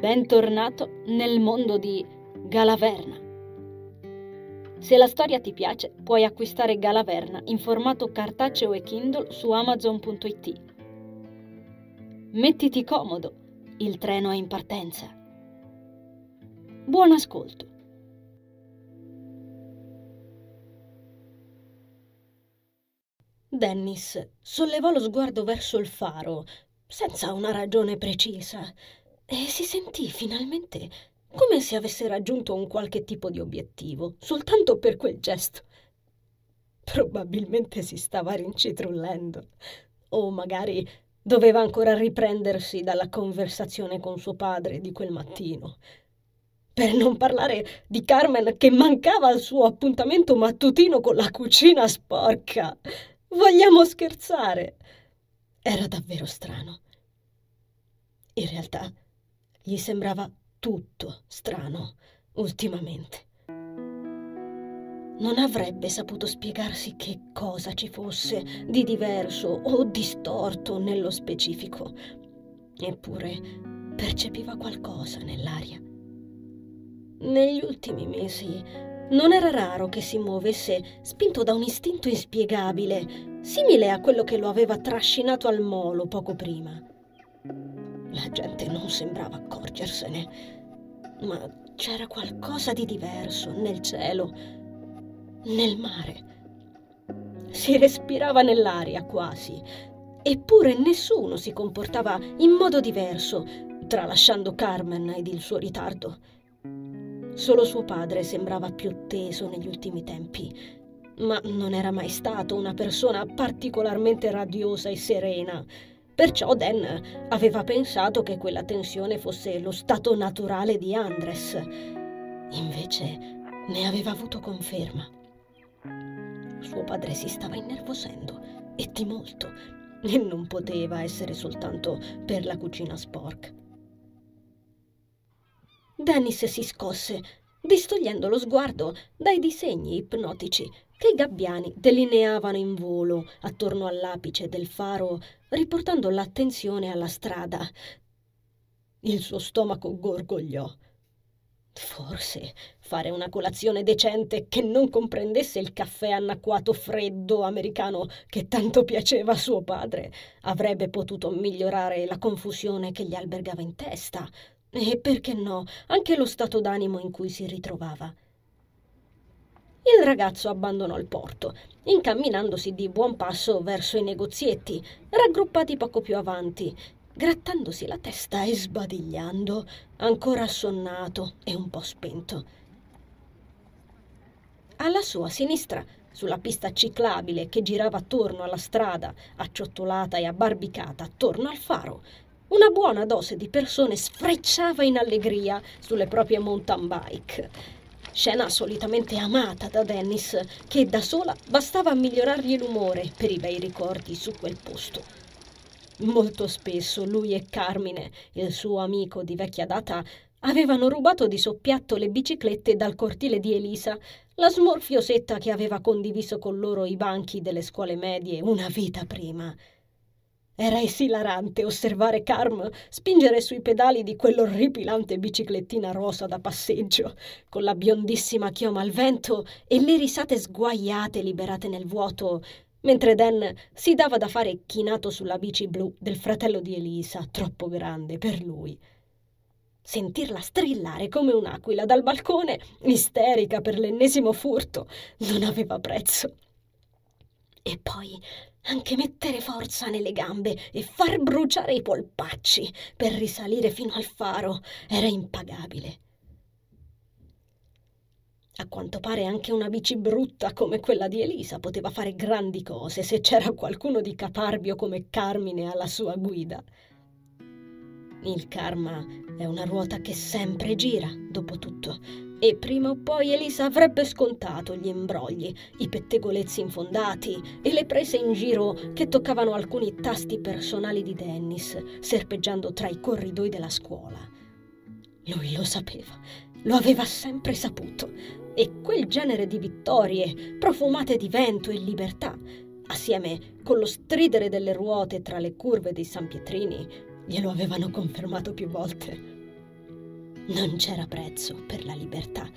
Bentornato nel mondo di Galaverna. Se la storia ti piace, puoi acquistare Galaverna in formato cartaceo e Kindle su amazon.it. Mettiti comodo, il treno è in partenza. Buon ascolto. Dennis sollevò lo sguardo verso il faro, senza una ragione precisa, e si sentì finalmente come se avesse raggiunto un qualche tipo di obiettivo, soltanto per quel gesto. Probabilmente si stava rincitrullendo, o magari doveva ancora riprendersi dalla conversazione con suo padre di quel mattino. Per non parlare di Carmen che mancava al suo appuntamento mattutino con la cucina sporca. Vogliamo scherzare? Era davvero strano. In realtà gli sembrava tutto strano ultimamente. Non avrebbe saputo spiegarsi che cosa ci fosse di diverso o distorto nello specifico, eppure percepiva qualcosa nell'aria. Negli ultimi mesi non era raro che si muovesse spinto da un istinto inspiegabile, simile a quello che lo aveva trascinato al molo poco prima. La gente non sembrava accorgersene, ma c'era qualcosa di diverso nel cielo, nel mare. Si respirava nell'aria quasi, eppure nessuno si comportava in modo diverso, tralasciando Carmen ed il suo ritardo. Solo suo padre sembrava più teso negli ultimi tempi, ma non era mai stato una persona particolarmente radiosa e serena. Perciò Dan aveva pensato che quella tensione fosse lo stato naturale di Andres. Invece ne aveva avuto conferma. Suo padre si stava innervosendo, e di molto, e non poteva essere soltanto per la cucina sporca. Dennis si scosse, distogliendo lo sguardo dai disegni ipnotici che i gabbiani delineavano in volo attorno all'apice del faro, riportando l'attenzione alla strada. Il suo stomaco gorgogliò. Forse fare una colazione decente che non comprendesse il caffè anacquato freddo americano che tanto piaceva a suo padre avrebbe potuto migliorare la confusione che gli albergava in testa, e perché no, anche lo stato d'animo in cui si ritrovava. Il ragazzo abbandonò il porto, incamminandosi di buon passo verso i negozietti, raggruppati poco più avanti, grattandosi la testa e sbadigliando, ancora assonnato e un po' spento. Alla sua sinistra, sulla pista ciclabile che girava attorno alla strada, acciottolata e abbarbicata attorno al faro, una buona dose di persone sfrecciava in allegria sulle proprie mountain bike. Scena solitamente amata da Dennis, che da sola bastava a migliorargli l'umore per i bei ricordi su quel posto. Molto spesso lui e Carmine, il suo amico di vecchia data, avevano rubato di soppiatto le biciclette dal cortile di Elisa, la smorfiosetta che aveva condiviso con loro i banchi delle scuole medie una vita prima. Era esilarante osservare Carm spingere sui pedali di quell'orripilante biciclettina rosa da passeggio, con la biondissima chioma al vento e le risate sguaiate liberate nel vuoto, mentre Dan si dava da fare chinato sulla bici blu del fratello di Elisa, troppo grande per lui. Sentirla strillare come un'aquila dal balcone, isterica per l'ennesimo furto, non aveva prezzo. E poi anche mettere forza nelle gambe e far bruciare i polpacci per risalire fino al faro era impagabile. A quanto pare anche una bici brutta come quella di Elisa poteva fare grandi cose se c'era qualcuno di caparbio come Carmine alla sua guida. Il karma è una ruota che sempre gira, dopo tutto, e prima o poi Elisa avrebbe scontato gli imbrogli, i pettegolezzi infondati e le prese in giro che toccavano alcuni tasti personali di Dennis, serpeggiando tra i corridoi della scuola. Lui lo sapeva, lo aveva sempre saputo, e quel genere di vittorie, profumate di vento e libertà, assieme con lo stridere delle ruote tra le curve dei San Pietrini, glielo avevano confermato più volte. Non c'era prezzo per la libertà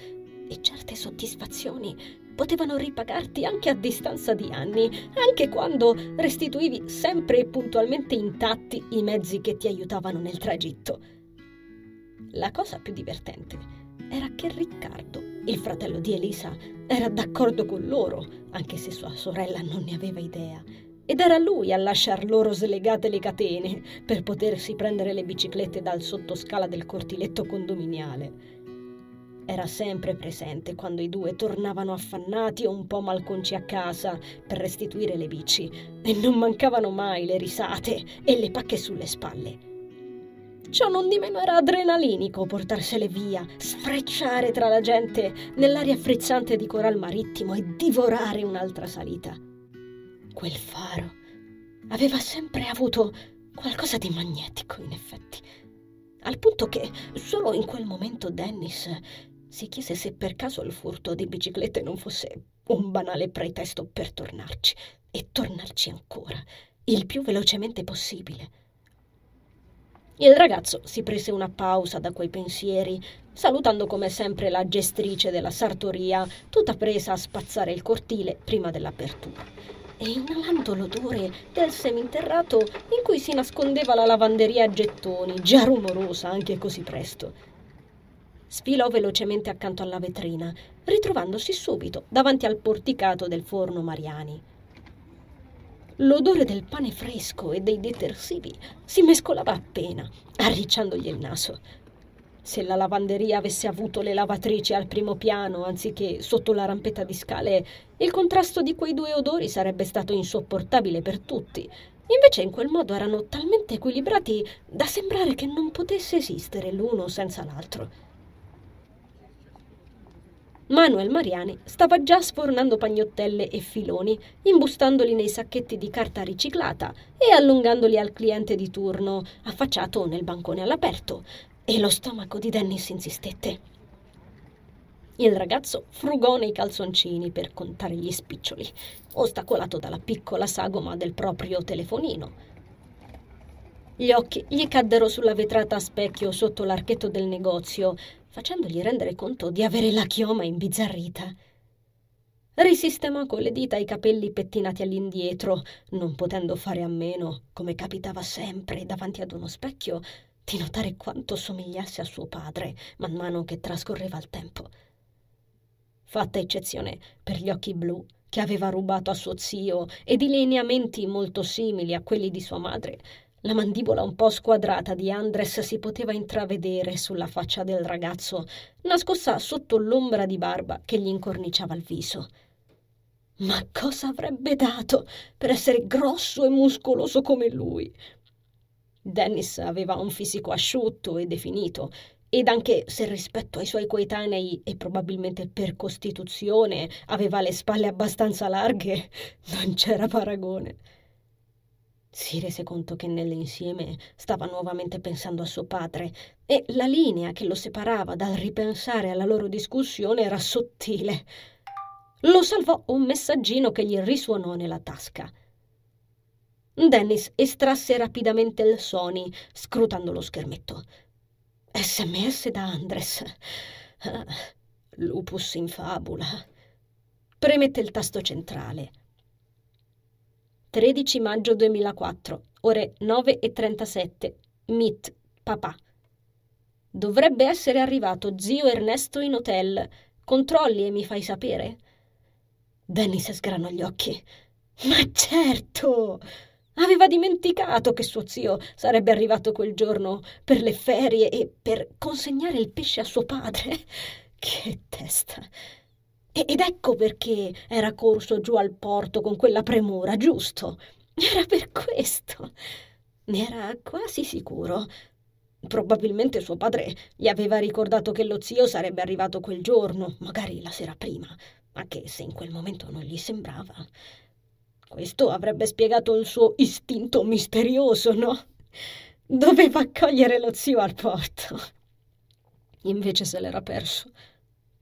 e certe soddisfazioni potevano ripagarti anche a distanza di anni, anche quando restituivi sempre e puntualmente intatti i mezzi che ti aiutavano nel tragitto. La cosa più divertente era che Riccardo, il fratello di Elisa, era d'accordo con loro, anche se sua sorella non ne aveva idea. Ed era lui a lasciar loro slegate le catene per potersi prendere le biciclette dal sottoscala del cortiletto condominiale. Era sempre presente quando i due tornavano affannati o un po' malconci a casa per restituire le bici e non mancavano mai le risate e le pacche sulle spalle. Ciò non di meno era adrenalinico portarsele via, sfrecciare tra la gente nell'aria frizzante di Coral Marittimo e divorare un'altra salita. Quel faro aveva sempre avuto qualcosa di magnetico, in effetti, al punto che solo in quel momento Dennis si chiese se per caso il furto di biciclette non fosse un banale pretesto per tornarci e tornarci ancora, il più velocemente possibile. Il ragazzo si prese una pausa da quei pensieri, salutando come sempre la gestrice della sartoria, tutta presa a spazzare il cortile prima dell'apertura, e inalando l'odore del seminterrato in cui si nascondeva la lavanderia a gettoni, già rumorosa anche così presto sfilò velocemente accanto alla vetrina, ritrovandosi subito davanti al porticato del forno Mariani. L'odore del pane fresco e dei detersivi si mescolava appena, arricciandogli il naso. Se la lavanderia avesse avuto le lavatrici al primo piano anziché sotto la rampetta di scale, il contrasto di quei due odori sarebbe stato insopportabile per tutti. Invece in quel modo erano talmente equilibrati da sembrare che non potesse esistere l'uno senza l'altro. Manuel Mariani stava già sfornando pagnottelle e filoni, imbustandoli nei sacchetti di carta riciclata e allungandoli al cliente di turno, affacciato nel bancone all'aperto, e lo stomaco di Dennis insistette. Il ragazzo frugò nei calzoncini per contare gli spiccioli, ostacolato dalla piccola sagoma del proprio telefonino. Gli occhi gli caddero sulla vetrata a specchio sotto l'archetto del negozio facendogli rendere conto di avere la chioma imbizzarrita. Risistemò con le dita i capelli pettinati all'indietro, non potendo fare a meno, come capitava sempre davanti ad uno specchio, di notare quanto somigliasse a suo padre man mano che trascorreva il tempo. Fatta eccezione per gli occhi blu che aveva rubato a suo zio e di lineamenti molto simili a quelli di sua madre, la mandibola un po' squadrata di Andres si poteva intravedere sulla faccia del ragazzo, nascosta sotto l'ombra di barba che gli incorniciava il viso. Ma cosa avrebbe dato per essere grosso e muscoloso come lui? Dennis aveva un fisico asciutto e definito, ed anche se rispetto ai suoi coetanei e probabilmente per costituzione aveva le spalle abbastanza larghe, non c'era paragone. Si rese conto che nell'insieme stava nuovamente pensando a suo padre e la linea che lo separava dal ripensare alla loro discussione era sottile. Lo salvò un messaggino che gli risuonò nella tasca. Dennis estrasse rapidamente il Sony, scrutando lo schermetto. SMS da Andres. Ah, lupus in fabula. Premette il tasto centrale. 13 maggio 2004, ore 9.37. Meet, papà. Dovrebbe essere arrivato zio Ernesto in hotel. Controlli e mi fai sapere? Dennis sgranò gli occhi. Ma certo! Aveva dimenticato che suo zio sarebbe arrivato quel giorno per le ferie e per consegnare il pesce a suo padre. Che testa! Ed ecco perché era corso giù al porto con quella premura, giusto? Era per questo. Ne era quasi sicuro. Probabilmente suo padre gli aveva ricordato che lo zio sarebbe arrivato quel giorno, magari la sera prima, anche se in quel momento non gli sembrava. Questo avrebbe spiegato il suo istinto misterioso, no? Doveva accogliere lo zio al porto. Invece se l'era perso.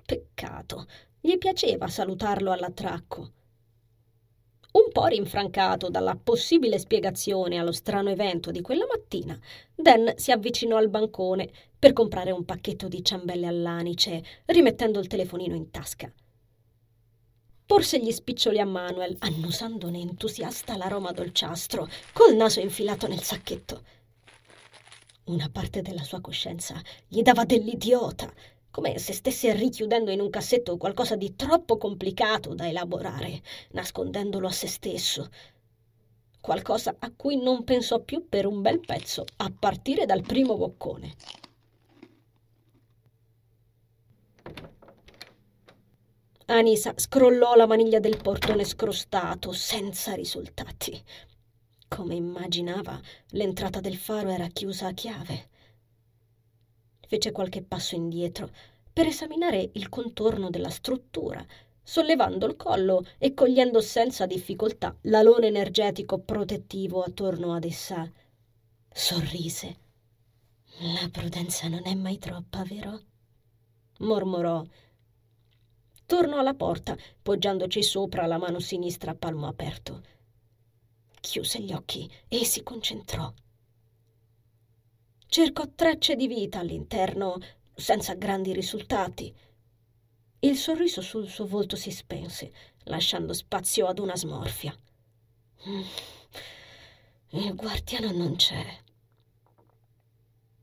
Peccato. Gli piaceva salutarlo all'attracco. Un po' rinfrancato dalla possibile spiegazione allo strano evento di quella mattina, Dan si avvicinò al bancone per comprare un pacchetto di ciambelle all'anice, rimettendo il telefonino in tasca. Porse gli spiccioli a Manuel, annusandone entusiasta l'aroma dolciastro, col naso infilato nel sacchetto. Una parte della sua coscienza gli dava dell'idiota, come se stesse richiudendo in un cassetto qualcosa di troppo complicato da elaborare, nascondendolo a se stesso. Qualcosa a cui non pensò più per un bel pezzo, a partire dal primo boccone. Anisa scrollò la maniglia del portone scrostato, senza risultati. Come immaginava, l'entrata del faro era chiusa a chiave fece qualche passo indietro per esaminare il contorno della struttura, sollevando il collo e cogliendo senza difficoltà l'alone energetico protettivo attorno ad essa. Sorrise. La prudenza non è mai troppa, vero? mormorò. Tornò alla porta, poggiandoci sopra la mano sinistra a palmo aperto. Chiuse gli occhi e si concentrò cercò tracce di vita all'interno, senza grandi risultati. Il sorriso sul suo volto si spense, lasciando spazio ad una smorfia. Mm. Il guardiano non c'è.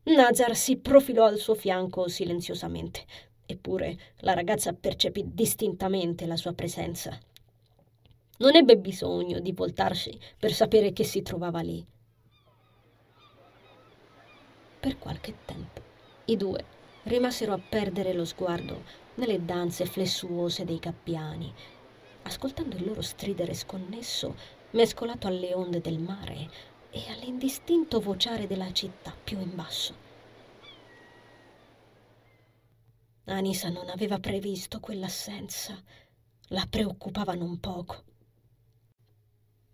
Nazar si profilò al suo fianco silenziosamente, eppure la ragazza percepì distintamente la sua presenza. Non ebbe bisogno di voltarsi per sapere che si trovava lì. Per qualche tempo i due rimasero a perdere lo sguardo nelle danze flessuose dei gabbiani, ascoltando il loro stridere sconnesso mescolato alle onde del mare e all'indistinto vociare della città più in basso. Anisa non aveva previsto quell'assenza, la preoccupava non poco.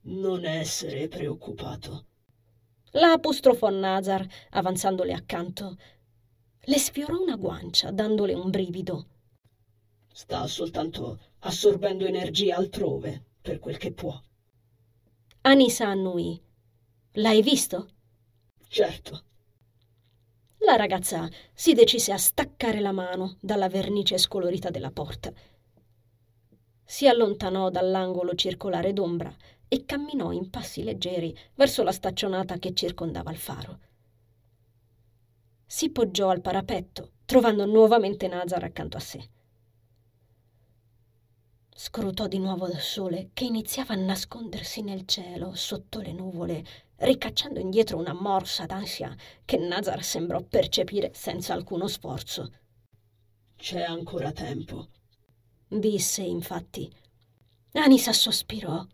Non essere preoccupato, la apostrofò Nazar, avanzandole accanto. Le sfiorò una guancia, dandole un brivido. Sta soltanto assorbendo energia altrove, per quel che può. Anisa annui. L'hai visto? Certo. La ragazza si decise a staccare la mano dalla vernice scolorita della porta. Si allontanò dall'angolo circolare d'ombra e camminò in passi leggeri verso la staccionata che circondava il faro. Si poggiò al parapetto, trovando nuovamente Nazar accanto a sé. Scrutò di nuovo il sole che iniziava a nascondersi nel cielo sotto le nuvole, ricacciando indietro una morsa d'ansia che Nazar sembrò percepire senza alcuno sforzo. C'è ancora tempo, disse infatti. Anisa sospirò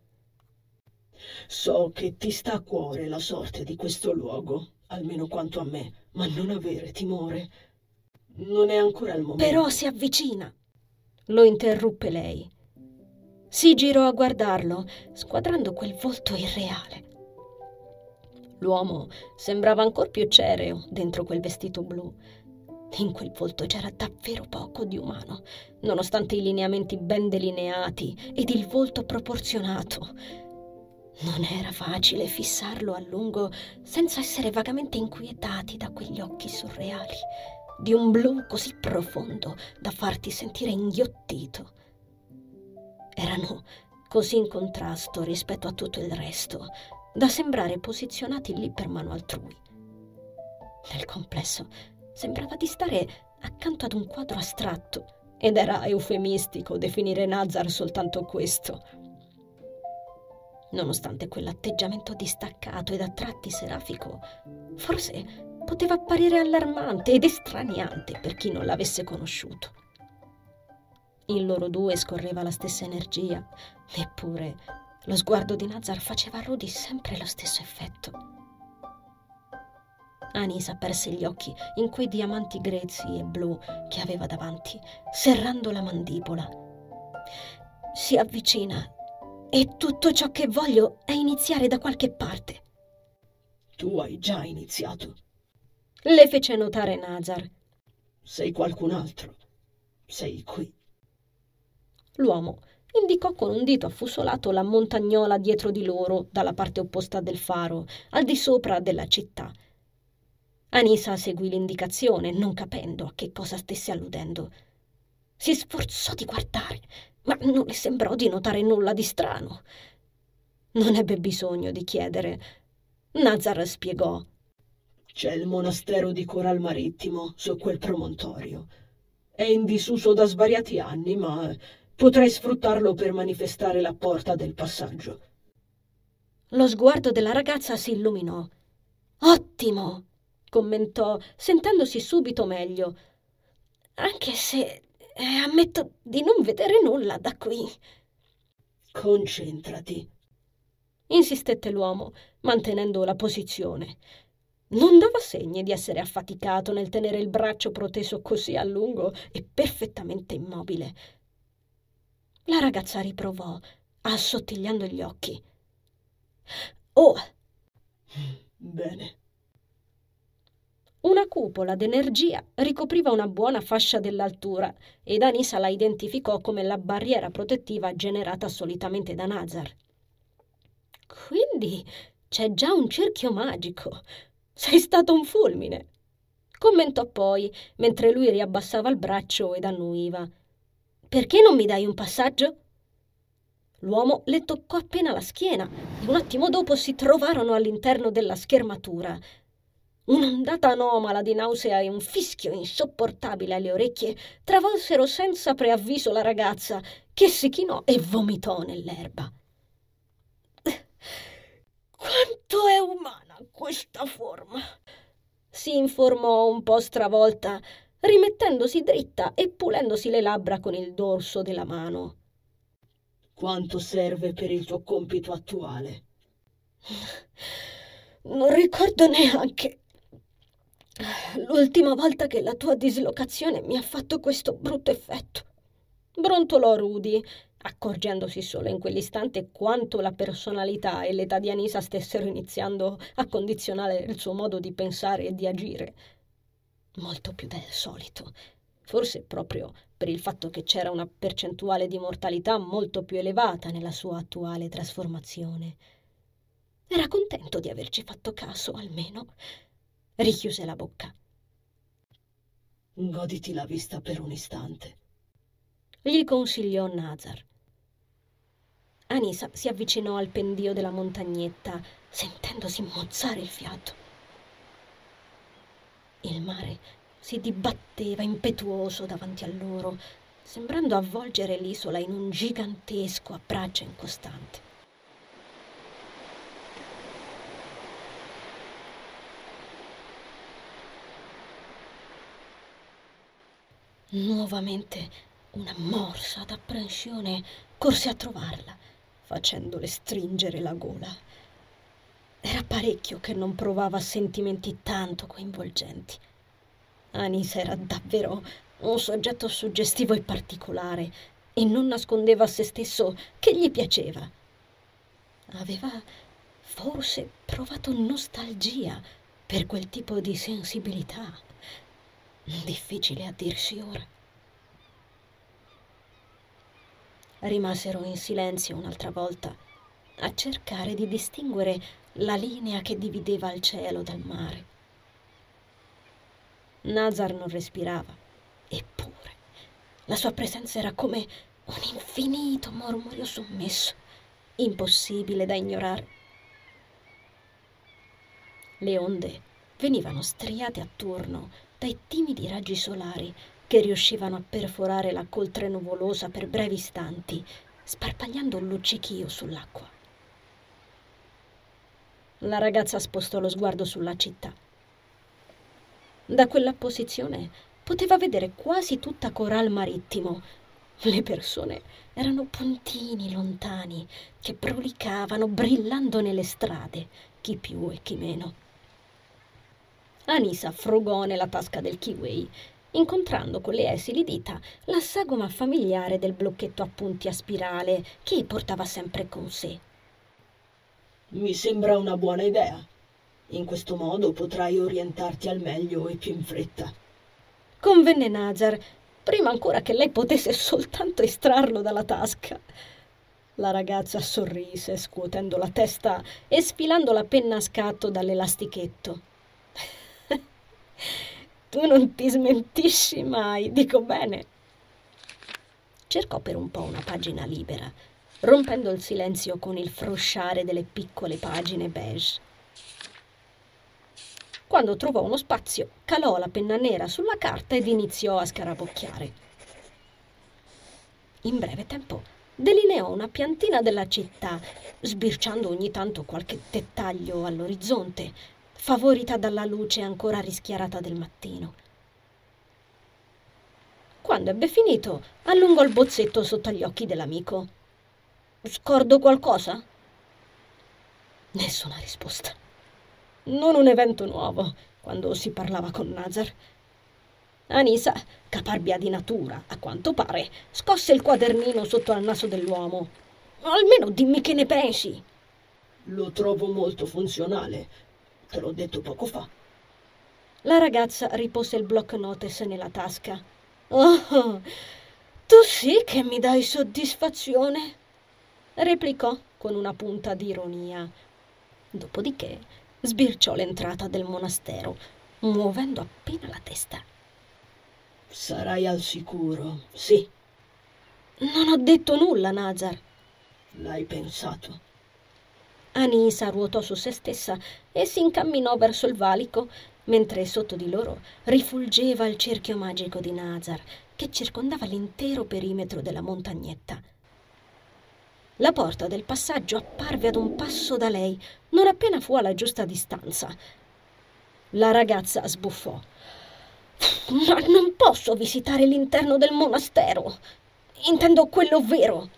So che ti sta a cuore la sorte di questo luogo, almeno quanto a me, ma non avere timore. Non è ancora il momento. Però si avvicina. Lo interruppe lei. Si girò a guardarlo, squadrando quel volto irreale. L'uomo sembrava ancor più cereo dentro quel vestito blu. In quel volto c'era davvero poco di umano, nonostante i lineamenti ben delineati ed il volto proporzionato. Non era facile fissarlo a lungo senza essere vagamente inquietati da quegli occhi surreali, di un blu così profondo da farti sentire inghiottito. Erano così in contrasto rispetto a tutto il resto, da sembrare posizionati lì per mano altrui. Nel complesso sembrava di stare accanto ad un quadro astratto, ed era eufemistico definire Nazar soltanto questo. Nonostante quell'atteggiamento distaccato ed a tratti serafico, forse poteva apparire allarmante ed estraniante per chi non l'avesse conosciuto. In loro due scorreva la stessa energia, eppure lo sguardo di Nazar faceva a Rudy sempre lo stesso effetto. Anisa perse gli occhi in quei diamanti grezzi e blu che aveva davanti, serrando la mandibola. Si avvicina e tutto ciò che voglio è iniziare da qualche parte. Tu hai già iniziato. Le fece notare Nazar. Sei qualcun altro. Sei qui. L'uomo indicò con un dito affusolato la montagnola dietro di loro, dalla parte opposta del faro, al di sopra della città. Anisa seguì l'indicazione, non capendo a che cosa stesse alludendo. Si sforzò di guardare, ma non le sembrò di notare nulla di strano. Non ebbe bisogno di chiedere. Nazar spiegò. C'è il monastero di Coral Marittimo su quel promontorio. È in disuso da svariati anni, ma potrei sfruttarlo per manifestare la porta del passaggio. Lo sguardo della ragazza si illuminò. Ottimo! commentò, sentendosi subito meglio. Anche se eh, ammetto di non vedere nulla da qui. Concentrati, insistette l'uomo, mantenendo la posizione. Non dava segni di essere affaticato nel tenere il braccio proteso così a lungo e perfettamente immobile. La ragazza riprovò, assottigliando gli occhi. Oh! Bene. Una cupola d'energia ricopriva una buona fascia dell'altura ed Anisa la identificò come la barriera protettiva generata solitamente da Nazar. Quindi c'è già un cerchio magico. Sei stato un fulmine. Commentò poi, mentre lui riabbassava il braccio ed annuiva. Perché non mi dai un passaggio? L'uomo le toccò appena la schiena e un attimo dopo si trovarono all'interno della schermatura. Un'ondata anomala di nausea e un fischio insopportabile alle orecchie travolsero senza preavviso la ragazza, che si chinò e vomitò nell'erba. Quanto è umana questa forma? Si informò un po' stravolta, rimettendosi dritta e pulendosi le labbra con il dorso della mano. Quanto serve per il tuo compito attuale? Non ricordo neanche. L'ultima volta che la tua dislocazione mi ha fatto questo brutto effetto. Brontolò Rudy, accorgendosi solo in quell'istante quanto la personalità e l'età di Anisa stessero iniziando a condizionare il suo modo di pensare e di agire. Molto più del solito. Forse proprio per il fatto che c'era una percentuale di mortalità molto più elevata nella sua attuale trasformazione. Era contento di averci fatto caso, almeno. Richiuse la bocca. Goditi la vista per un istante. Gli consigliò Nazar. Anisa si avvicinò al pendio della montagnetta, sentendosi mozzare il fiato. Il mare si dibatteva impetuoso davanti a loro, sembrando avvolgere l'isola in un gigantesco abbraccio incostante. Nuovamente una morsa d'apprensione corse a trovarla facendole stringere la gola. Era parecchio che non provava sentimenti tanto coinvolgenti. Anis era davvero un soggetto suggestivo e particolare e non nascondeva a se stesso che gli piaceva. Aveva forse provato nostalgia per quel tipo di sensibilità. Difficile a dirsi ora. rimasero in silenzio un'altra volta, a cercare di distinguere la linea che divideva il cielo dal mare. Nazar non respirava, eppure la sua presenza era come un infinito mormorio sommesso, impossibile da ignorare. Le onde venivano striate attorno dai timidi raggi solari che riuscivano a perforare la coltre nuvolosa per brevi istanti, sparpagliando un luccichio sull'acqua. La ragazza spostò lo sguardo sulla città. Da quella posizione poteva vedere quasi tutta Coral Marittimo. Le persone erano puntini lontani che prolicavano brillando nelle strade, chi più e chi meno. Anisa frugò nella tasca del kiwi incontrando con le esili dita la sagoma familiare del blocchetto a punti a spirale che portava sempre con sé. Mi sembra una buona idea. In questo modo potrai orientarti al meglio e più in fretta. Convenne Nazar, prima ancora che lei potesse soltanto estrarlo dalla tasca. La ragazza sorrise, scuotendo la testa e sfilando la penna a scatto dall'elastichetto. tu non ti smentisci mai, dico bene. Cercò per un po' una pagina libera, rompendo il silenzio con il frusciare delle piccole pagine beige. Quando trovò uno spazio, calò la penna nera sulla carta ed iniziò a scarabocchiare. In breve tempo delineò una piantina della città, sbirciando ogni tanto qualche dettaglio all'orizzonte, favorita dalla luce ancora rischiarata del mattino. Quando ebbe finito, allungò il bozzetto sotto gli occhi dell'amico. Scordo qualcosa? Nessuna risposta. Non un evento nuovo, quando si parlava con Nazar. Anisa, caparbia di natura, a quanto pare, scosse il quadernino sotto al naso dell'uomo. Almeno dimmi che ne pensi. Lo trovo molto funzionale. Te l'ho detto poco fa. La ragazza ripose il block notes nella tasca. Oh, tu sì che mi dai soddisfazione replicò con una punta di ironia. Dopodiché sbirciò l'entrata del monastero, muovendo appena la testa. Sarai al sicuro, sì. Non ho detto nulla, Nazar. L'hai pensato. Anisa ruotò su se stessa e si incamminò verso il valico, mentre sotto di loro rifulgeva il cerchio magico di Nazar, che circondava l'intero perimetro della montagnetta. La porta del passaggio apparve ad un passo da lei, non appena fu alla giusta distanza. La ragazza sbuffò. Ma non posso visitare l'interno del monastero. Intendo quello vero.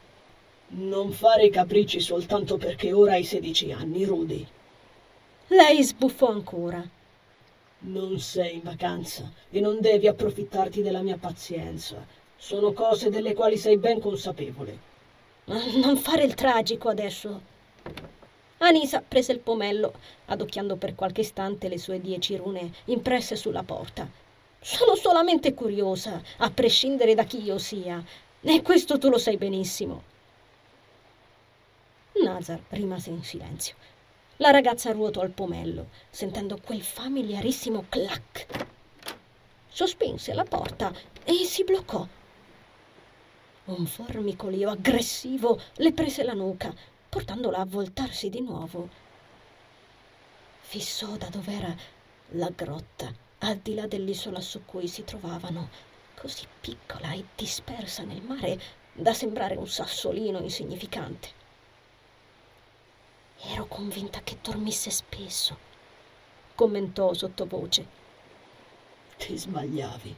Non fare capricci soltanto perché ora hai sedici anni, Rudy. Lei sbuffò ancora. Non sei in vacanza e non devi approfittarti della mia pazienza. Sono cose delle quali sei ben consapevole. Non fare il tragico adesso. Anisa prese il pomello, adocchiando per qualche istante le sue dieci rune impresse sulla porta. Sono solamente curiosa, a prescindere da chi io sia, e questo tu lo sai benissimo. Nazar rimase in silenzio. La ragazza ruotò il pomello, sentendo quel familiarissimo clac. Sospinse la porta e si bloccò un formicolio aggressivo le prese la nuca, portandola a voltarsi di nuovo. Fissò da dov'era la grotta, al di là dell'isola su cui si trovavano, così piccola e dispersa nel mare da sembrare un sassolino insignificante. Ero convinta che dormisse spesso, commentò sottovoce. Ti sbagliavi.